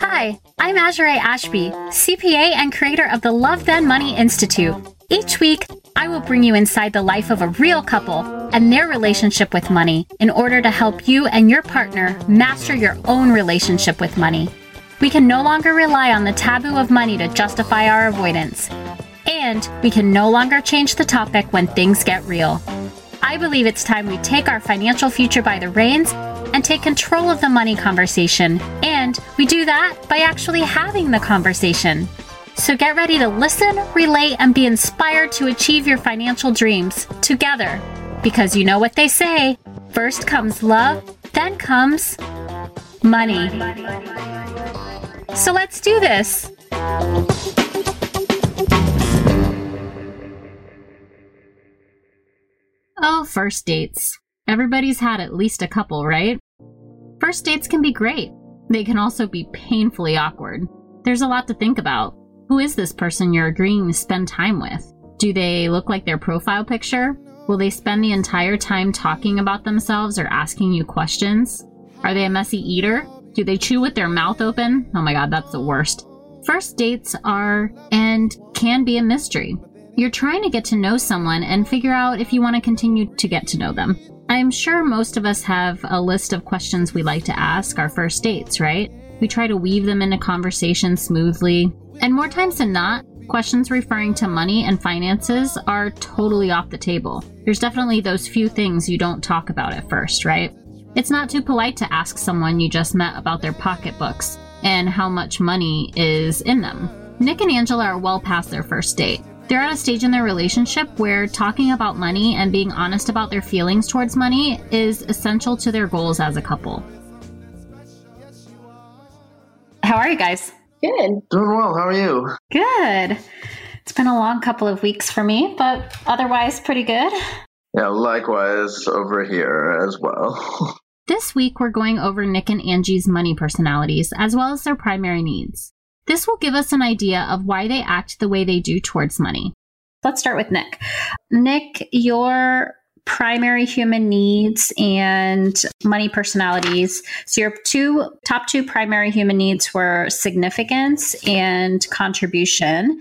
Hi, I'm Azure Ashby, CPA and creator of the Love Then Money Institute. Each week, I will bring you inside the life of a real couple and their relationship with money in order to help you and your partner master your own relationship with money. We can no longer rely on the taboo of money to justify our avoidance. And we can no longer change the topic when things get real. I believe it's time we take our financial future by the reins and take control of the money conversation. And we do that by actually having the conversation. So get ready to listen, relate, and be inspired to achieve your financial dreams together. Because you know what they say first comes love, then comes money. So let's do this. Oh, first dates. Everybody's had at least a couple, right? First dates can be great. They can also be painfully awkward. There's a lot to think about. Who is this person you're agreeing to spend time with? Do they look like their profile picture? Will they spend the entire time talking about themselves or asking you questions? Are they a messy eater? Do they chew with their mouth open? Oh my god, that's the worst. First dates are and can be a mystery. You're trying to get to know someone and figure out if you want to continue to get to know them. I'm sure most of us have a list of questions we like to ask our first dates, right? We try to weave them into conversation smoothly. And more times than not, questions referring to money and finances are totally off the table. There's definitely those few things you don't talk about at first, right? It's not too polite to ask someone you just met about their pocketbooks and how much money is in them. Nick and Angela are well past their first date. They're at a stage in their relationship where talking about money and being honest about their feelings towards money is essential to their goals as a couple. How are you guys? Good. Doing well. How are you? Good. It's been a long couple of weeks for me, but otherwise pretty good. Yeah, likewise over here as well. This week, we're going over Nick and Angie's money personalities, as well as their primary needs. This will give us an idea of why they act the way they do towards money. Let's start with Nick. Nick, your primary human needs and money personalities. So your two top two primary human needs were significance and contribution.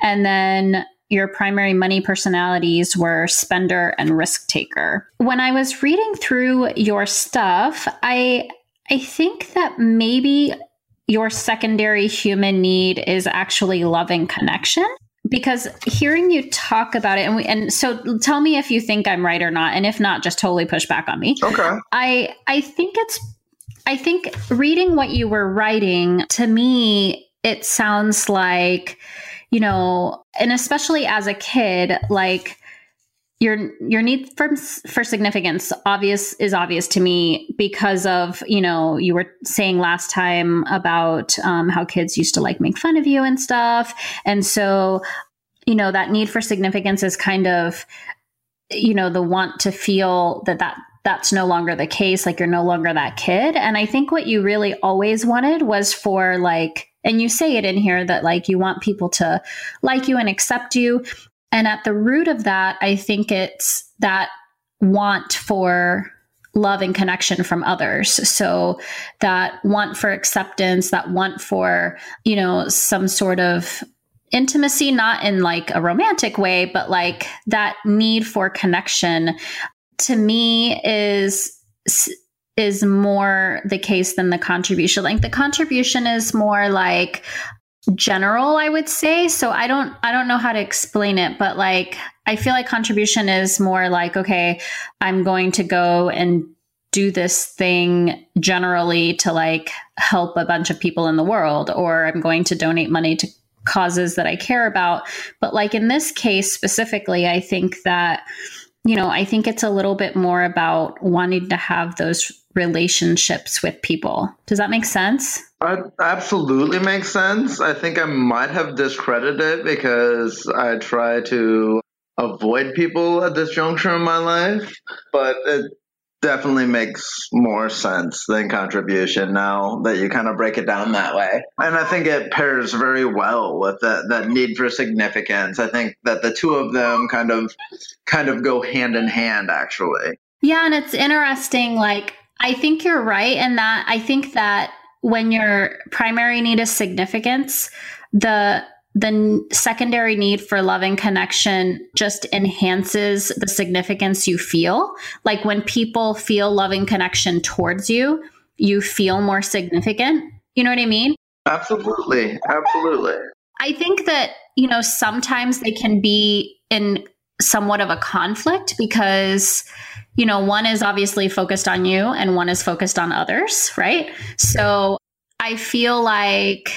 And then your primary money personalities were spender and risk taker. When I was reading through your stuff, I I think that maybe your secondary human need is actually loving connection because hearing you talk about it and we, and so tell me if you think I'm right or not and if not just totally push back on me. Okay. I I think it's I think reading what you were writing to me it sounds like you know and especially as a kid like your your need for for significance obvious is obvious to me because of you know you were saying last time about um, how kids used to like make fun of you and stuff. And so you know that need for significance is kind of you know the want to feel that that that's no longer the case like you're no longer that kid. And i think what you really always wanted was for like and you say it in here that like you want people to like you and accept you and at the root of that, I think it's that want for love and connection from others. So that want for acceptance, that want for, you know, some sort of intimacy, not in like a romantic way, but like that need for connection to me is is more the case than the contribution. Like the contribution is more like general i would say. So i don't i don't know how to explain it but like i feel like contribution is more like okay i'm going to go and do this thing generally to like help a bunch of people in the world or i'm going to donate money to causes that i care about. But like in this case specifically i think that you know i think it's a little bit more about wanting to have those relationships with people does that make sense That absolutely makes sense. I think I might have discredited it because I try to avoid people at this juncture in my life, but it definitely makes more sense than contribution now that you kind of break it down that way. And I think it pairs very well with that that need for significance. I think that the two of them kind of kind of go hand in hand actually. Yeah, and it's interesting. Like, I think you're right in that I think that when your primary need is significance, the the secondary need for love and connection just enhances the significance you feel. Like when people feel loving connection towards you, you feel more significant. You know what I mean? Absolutely. Absolutely. I think that, you know, sometimes they can be in somewhat of a conflict because, you know, one is obviously focused on you and one is focused on others, right? So I feel like,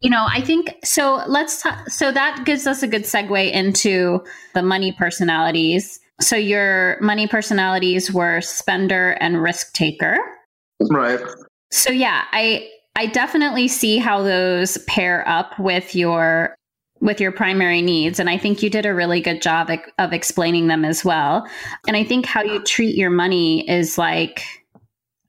you know, I think so. Let's talk, so that gives us a good segue into the money personalities. So your money personalities were spender and risk taker. Right. So yeah, I I definitely see how those pair up with your with your primary needs and I think you did a really good job of explaining them as well. And I think how you treat your money is like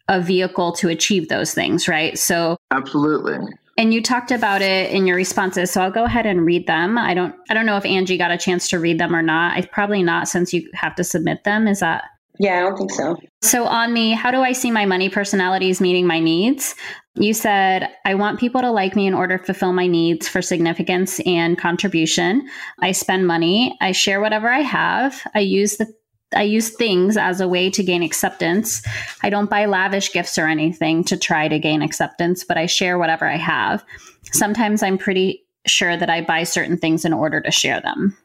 a vehicle to achieve those things, right? So Absolutely. And you talked about it in your responses, so I'll go ahead and read them. I don't I don't know if Angie got a chance to read them or not. I probably not since you have to submit them. Is that yeah, I don't think so. So, on the how do I see my money personalities meeting my needs? You said, I want people to like me in order to fulfill my needs for significance and contribution. I spend money. I share whatever I have. I use the I use things as a way to gain acceptance. I don't buy lavish gifts or anything to try to gain acceptance, but I share whatever I have. Sometimes I'm pretty sure that I buy certain things in order to share them.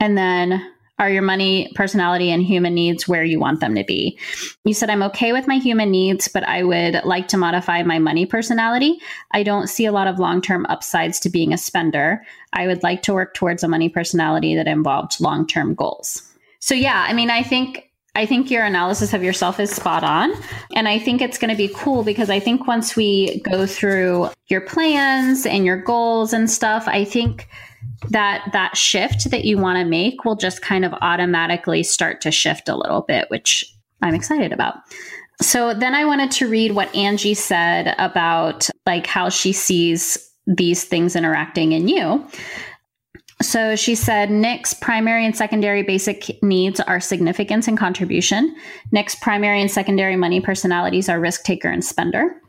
And then are your money, personality, and human needs where you want them to be? You said, I'm okay with my human needs, but I would like to modify my money personality. I don't see a lot of long term upsides to being a spender. I would like to work towards a money personality that involved long term goals. So, yeah, I mean, I think I think your analysis of yourself is spot on. And I think it's going to be cool because I think once we go through your plans and your goals and stuff, I think that that shift that you want to make will just kind of automatically start to shift a little bit, which I'm excited about. So then I wanted to read what Angie said about like how she sees these things interacting in you. So she said Nick's primary and secondary basic needs are significance and contribution. Nick's primary and secondary money personalities are risk taker and spender.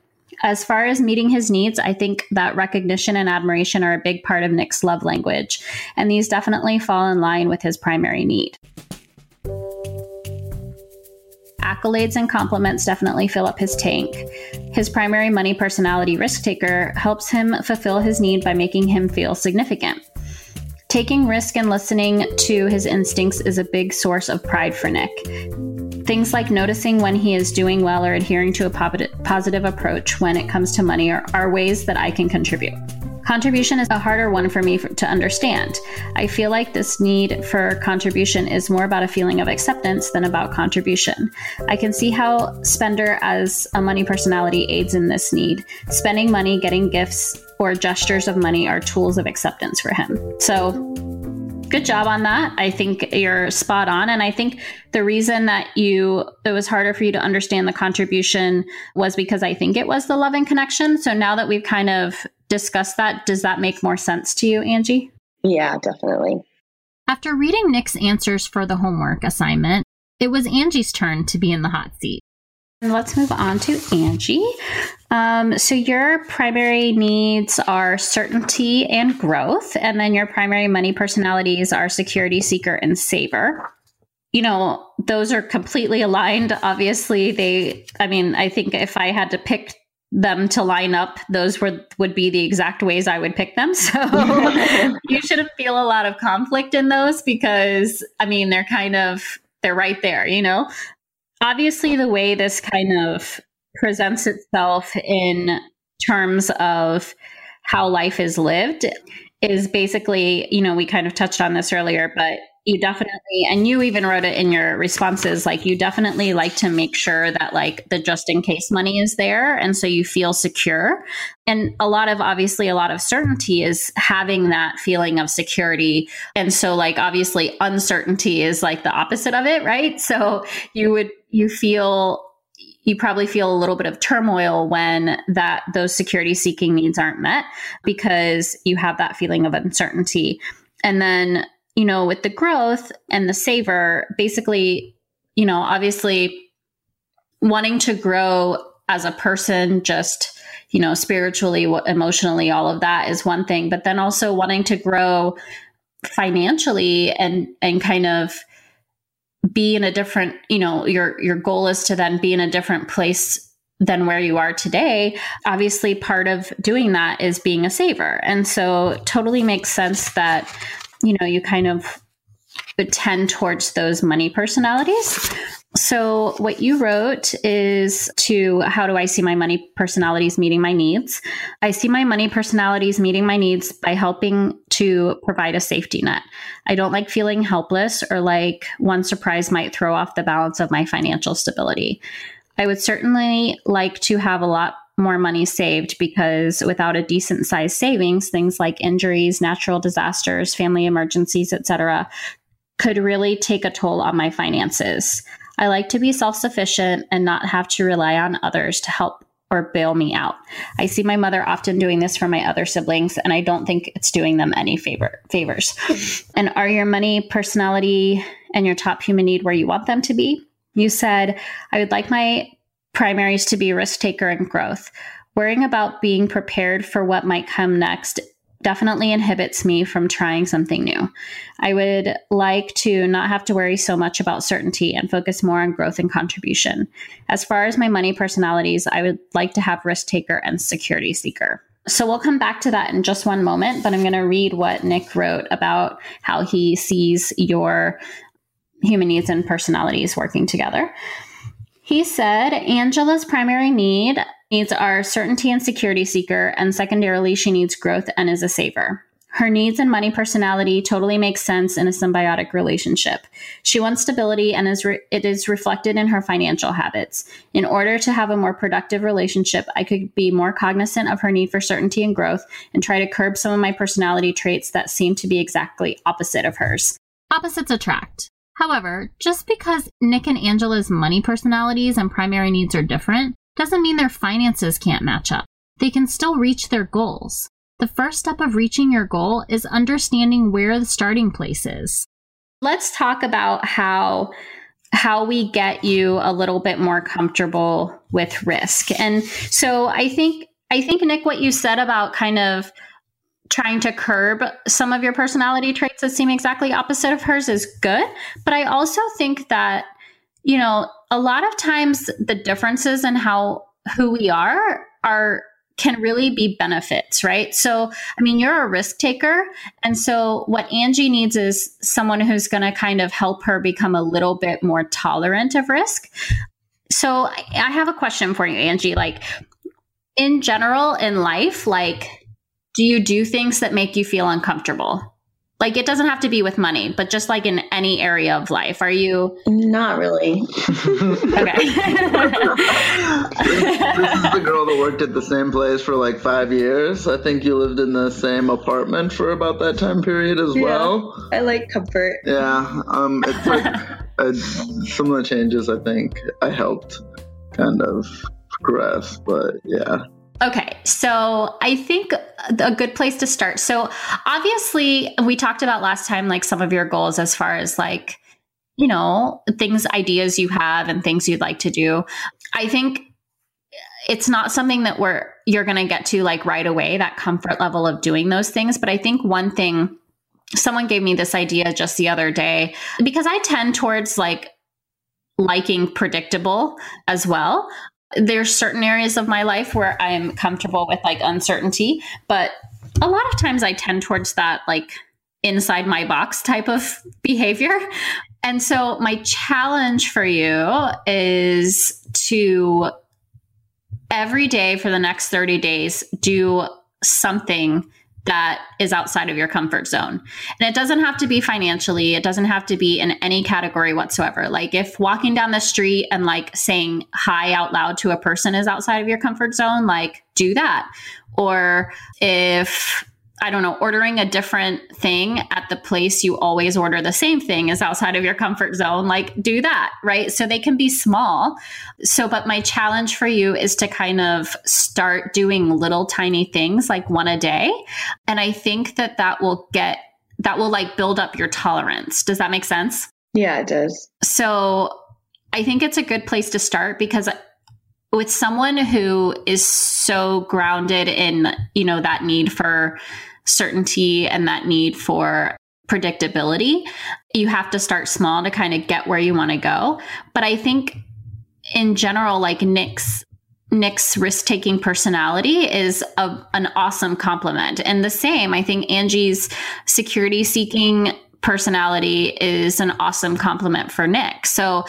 As far as meeting his needs, I think that recognition and admiration are a big part of Nick's love language, and these definitely fall in line with his primary need. Accolades and compliments definitely fill up his tank. His primary money personality, risk taker, helps him fulfill his need by making him feel significant. Taking risk and listening to his instincts is a big source of pride for Nick. Things like noticing when he is doing well or adhering to a positive approach when it comes to money are, are ways that I can contribute. Contribution is a harder one for me for, to understand. I feel like this need for contribution is more about a feeling of acceptance than about contribution. I can see how spender as a money personality aids in this need. Spending money, getting gifts, or gestures of money are tools of acceptance for him. So good job on that. I think you're spot on. And I think the reason that you, it was harder for you to understand the contribution was because I think it was the love and connection. So now that we've kind of discussed that, does that make more sense to you, Angie? Yeah, definitely. After reading Nick's answers for the homework assignment, it was Angie's turn to be in the hot seat. Let's move on to Angie. Um, so, your primary needs are certainty and growth, and then your primary money personalities are security seeker and saver. You know, those are completely aligned. Obviously, they, I mean, I think if I had to pick them to line up, those were would be the exact ways I would pick them. So you shouldn't feel a lot of conflict in those because I mean they're kind of they're right there, you know obviously the way this kind of presents itself in terms of how life is lived is basically, you know, we kind of touched on this earlier, but you definitely and you even wrote it in your responses like you definitely like to make sure that like the just in case money is there and so you feel secure. And a lot of obviously a lot of certainty is having that feeling of security. And so like obviously uncertainty is like the opposite of it right? So you would you feel you probably feel a little bit of turmoil when that those security seeking needs aren't met because you have that feeling of uncertainty. And then you know, with the growth and the saver, basically, you know, obviously wanting to grow as a person, just, you know, spiritually, emotionally, all of that is one thing, but then also wanting to grow financially and, and kind of, be in a different you know your your goal is to then be in a different place than where you are today. Obviously part of doing that is being a saver. And so totally makes sense that you know you kind of would tend towards those money personalities. So, what you wrote is to how do I see my money personalities meeting my needs? I see my money personalities meeting my needs by helping to provide a safety net. I don't like feeling helpless or like one surprise might throw off the balance of my financial stability. I would certainly like to have a lot more money saved because without a decent sized savings, things like injuries, natural disasters, family emergencies, etc., could really take a toll on my finances. I like to be self sufficient and not have to rely on others to help or bail me out. I see my mother often doing this for my other siblings, and I don't think it's doing them any favor favors. and are your money, personality, and your top human need where you want them to be? You said, I would like my primaries to be risk taker and growth. Worrying about being prepared for what might come next definitely inhibits me from trying something new. I would like to not have to worry so much about certainty and focus more on growth and contribution. As far as my money personalities, I would like to have risk taker and security seeker. So we'll come back to that in just one moment, but I'm going to read what Nick wrote about how he sees your human needs and personalities working together. He said Angela's primary need needs are certainty and security seeker, and secondarily, she needs growth and is a saver. Her needs and money personality totally make sense in a symbiotic relationship. She wants stability and is re- it is reflected in her financial habits. In order to have a more productive relationship, I could be more cognizant of her need for certainty and growth and try to curb some of my personality traits that seem to be exactly opposite of hers. Opposites attract. However, just because Nick and Angela's money personalities and primary needs are different doesn't mean their finances can't match up. They can still reach their goals. The first step of reaching your goal is understanding where the starting place is. Let's talk about how how we get you a little bit more comfortable with risk. And so I think I think Nick what you said about kind of trying to curb some of your personality traits that seem exactly opposite of hers is good, but I also think that you know, a lot of times the differences in how who we are are can really be benefits, right? So, I mean, you're a risk taker. And so, what Angie needs is someone who's going to kind of help her become a little bit more tolerant of risk. So, I have a question for you, Angie. Like, in general, in life, like, do you do things that make you feel uncomfortable? Like it doesn't have to be with money, but just like in any area of life. Are you Not really. okay. this, this is the girl that worked at the same place for like five years. I think you lived in the same apartment for about that time period as yeah, well. I like comfort. Yeah. Um it's like uh, some of the changes I think I helped kind of progress, but yeah. Okay, so I think a good place to start. So, obviously, we talked about last time, like some of your goals as far as like, you know, things, ideas you have, and things you'd like to do. I think it's not something that we're you're going to get to like right away that comfort level of doing those things but i think one thing someone gave me this idea just the other day because i tend towards like liking predictable as well there's certain areas of my life where I'm comfortable with like uncertainty, but a lot of times I tend towards that like inside my box type of behavior. And so my challenge for you is to every day for the next 30 days do something that is outside of your comfort zone. And it doesn't have to be financially, it doesn't have to be in any category whatsoever. Like if walking down the street and like saying hi out loud to a person is outside of your comfort zone, like do that. Or if I don't know, ordering a different thing at the place you always order the same thing is outside of your comfort zone. Like, do that, right? So they can be small. So, but my challenge for you is to kind of start doing little tiny things like one a day. And I think that that will get, that will like build up your tolerance. Does that make sense? Yeah, it does. So, I think it's a good place to start because with someone who is so grounded in, you know, that need for certainty and that need for predictability, you have to start small to kind of get where you want to go. But I think in general, like Nick's Nick's risk taking personality is a, an awesome compliment. And the same, I think Angie's security seeking personality is an awesome compliment for Nick. So,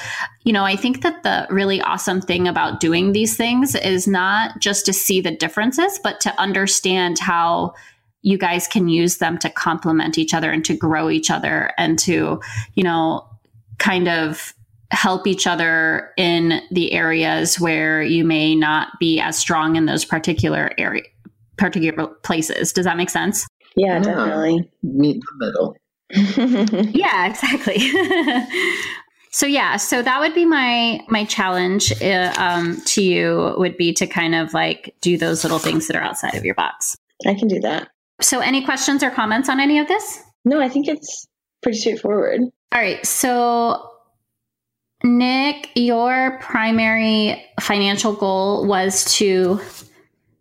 you know, I think that the really awesome thing about doing these things is not just to see the differences, but to understand how you guys can use them to complement each other and to grow each other and to, you know, kind of help each other in the areas where you may not be as strong in those particular area particular places. Does that make sense? Yeah, yeah. definitely. Meet the middle. yeah, exactly. so yeah, so that would be my my challenge uh, um, to you would be to kind of like do those little things that are outside of your box. I can do that. So, any questions or comments on any of this? No, I think it's pretty straightforward. All right. So, Nick, your primary financial goal was to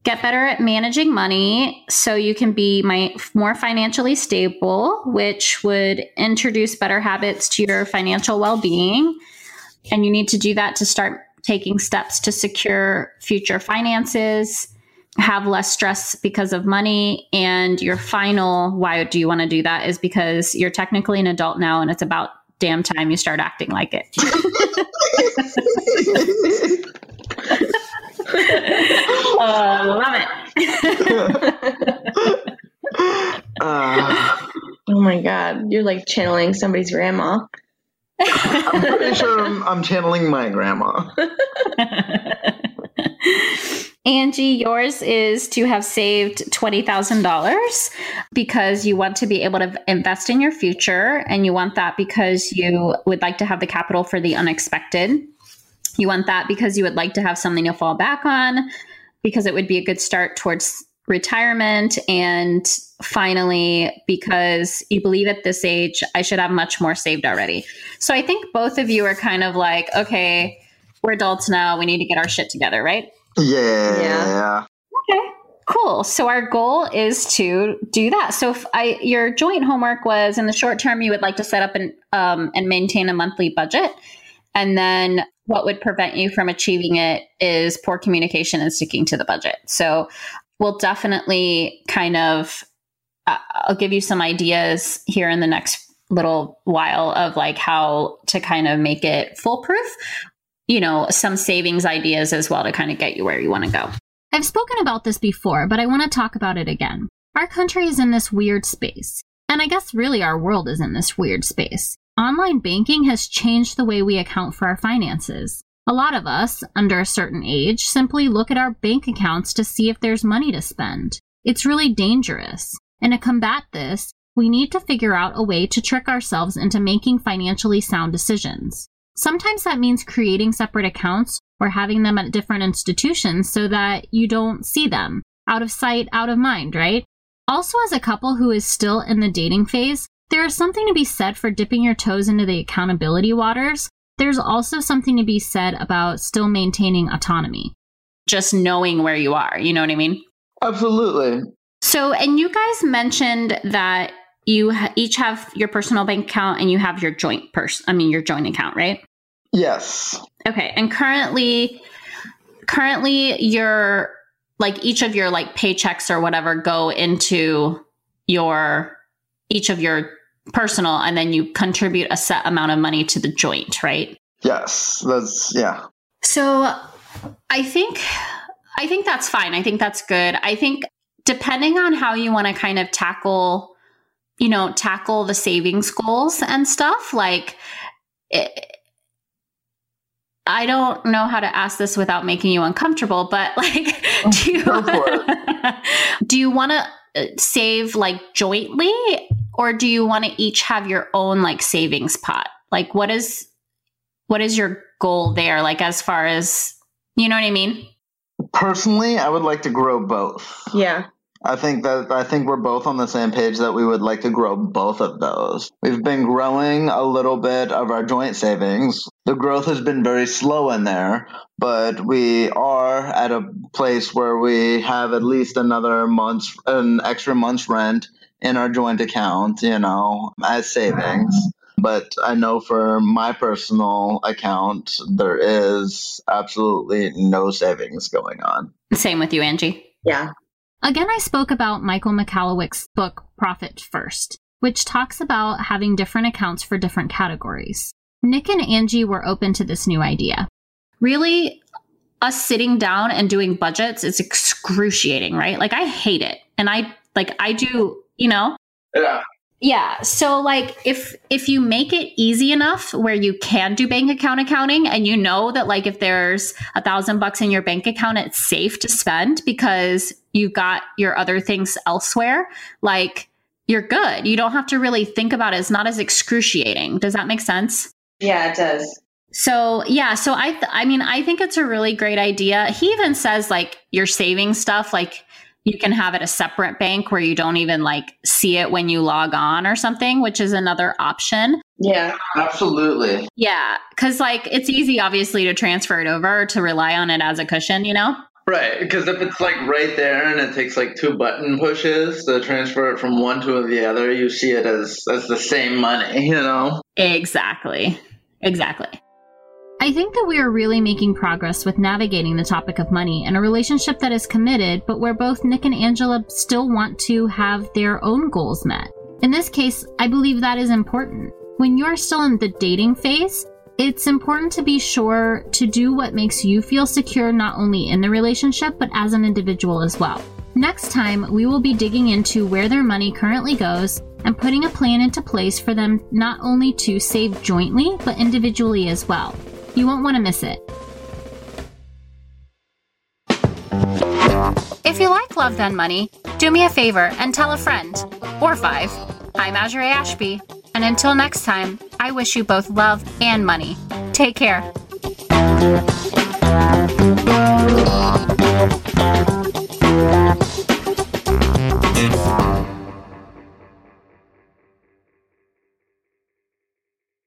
get better at managing money so you can be my, more financially stable, which would introduce better habits to your financial well being. And you need to do that to start taking steps to secure future finances, have less stress because of money. And your final why do you want to do that is because you're technically an adult now and it's about damn time you start acting like it. uh, love it. uh, oh my god, you're like channeling somebody's grandma. I'm pretty sure I'm, I'm channeling my grandma. Angie, yours is to have saved $20,000 because you want to be able to invest in your future and you want that because you would like to have the capital for the unexpected. You want that because you would like to have something to fall back on, because it would be a good start towards retirement. And finally, because you believe at this age, I should have much more saved already. So I think both of you are kind of like, okay, we're adults now. We need to get our shit together, right? Yeah. Yeah. Okay. Cool. So our goal is to do that. So if I your joint homework was in the short term, you would like to set up and um, and maintain a monthly budget, and then what would prevent you from achieving it is poor communication and sticking to the budget. So we'll definitely kind of, uh, I'll give you some ideas here in the next little while of like how to kind of make it foolproof. You know, some savings ideas as well to kind of get you where you want to go. I've spoken about this before, but I want to talk about it again. Our country is in this weird space. And I guess really our world is in this weird space. Online banking has changed the way we account for our finances. A lot of us, under a certain age, simply look at our bank accounts to see if there's money to spend. It's really dangerous. And to combat this, we need to figure out a way to trick ourselves into making financially sound decisions. Sometimes that means creating separate accounts or having them at different institutions so that you don't see them. Out of sight, out of mind, right? Also, as a couple who is still in the dating phase, there is something to be said for dipping your toes into the accountability waters. There's also something to be said about still maintaining autonomy. Just knowing where you are, you know what I mean? Absolutely. So, and you guys mentioned that you ha- each have your personal bank account and you have your joint purse I mean, your joint account, right? Yes. Okay. And currently, currently, your like each of your like paychecks or whatever go into your each of your personal and then you contribute a set amount of money to the joint, right? Yes. That's yeah. So I think I think that's fine. I think that's good. I think depending on how you want to kind of tackle you know, tackle the savings goals and stuff, like it, I don't know how to ask this without making you uncomfortable, but like, do you, do you want to uh, save like jointly or do you want to each have your own like savings pot? Like what is what is your goal there like as far as you know what I mean? Personally, I would like to grow both. Yeah. I think that I think we're both on the same page that we would like to grow both of those. We've been growing a little bit of our joint savings the growth has been very slow in there, but we are at a place where we have at least another month's, an extra month's rent in our joint account, you know, as savings. But I know for my personal account, there is absolutely no savings going on. Same with you, Angie. Yeah. Again, I spoke about Michael Michalowicz' book, Profit First, which talks about having different accounts for different categories. Nick and Angie were open to this new idea. Really, us sitting down and doing budgets is excruciating, right? Like, I hate it. And I, like, I do, you know? Yeah. Yeah. So like if if you make it easy enough where you can do bank account accounting and you know that like if there's a thousand bucks in your bank account, it's safe to spend because you got your other things elsewhere, like you're good. You don't have to really think about it. It's not as excruciating. Does that make sense? Yeah, it does. So yeah, so I th- I mean I think it's a really great idea. He even says like your saving stuff like you can have it a separate bank where you don't even like see it when you log on or something, which is another option. Yeah. Absolutely. Yeah, cuz like it's easy obviously to transfer it over to rely on it as a cushion, you know? Right, because if it's like right there and it takes like two button pushes to transfer it from one to the other, you see it as as the same money, you know. Exactly. Exactly. I think that we are really making progress with navigating the topic of money and a relationship that is committed, but where both Nick and Angela still want to have their own goals met. In this case, I believe that is important. When you're still in the dating phase, it's important to be sure to do what makes you feel secure not only in the relationship, but as an individual as well. Next time, we will be digging into where their money currently goes and putting a plan into place for them not only to save jointly, but individually as well. You won't want to miss it. If you like Love Then Money, do me a favor and tell a friend or five. I'm Azure Ashby, and until next time, I wish you both love and money. Take care.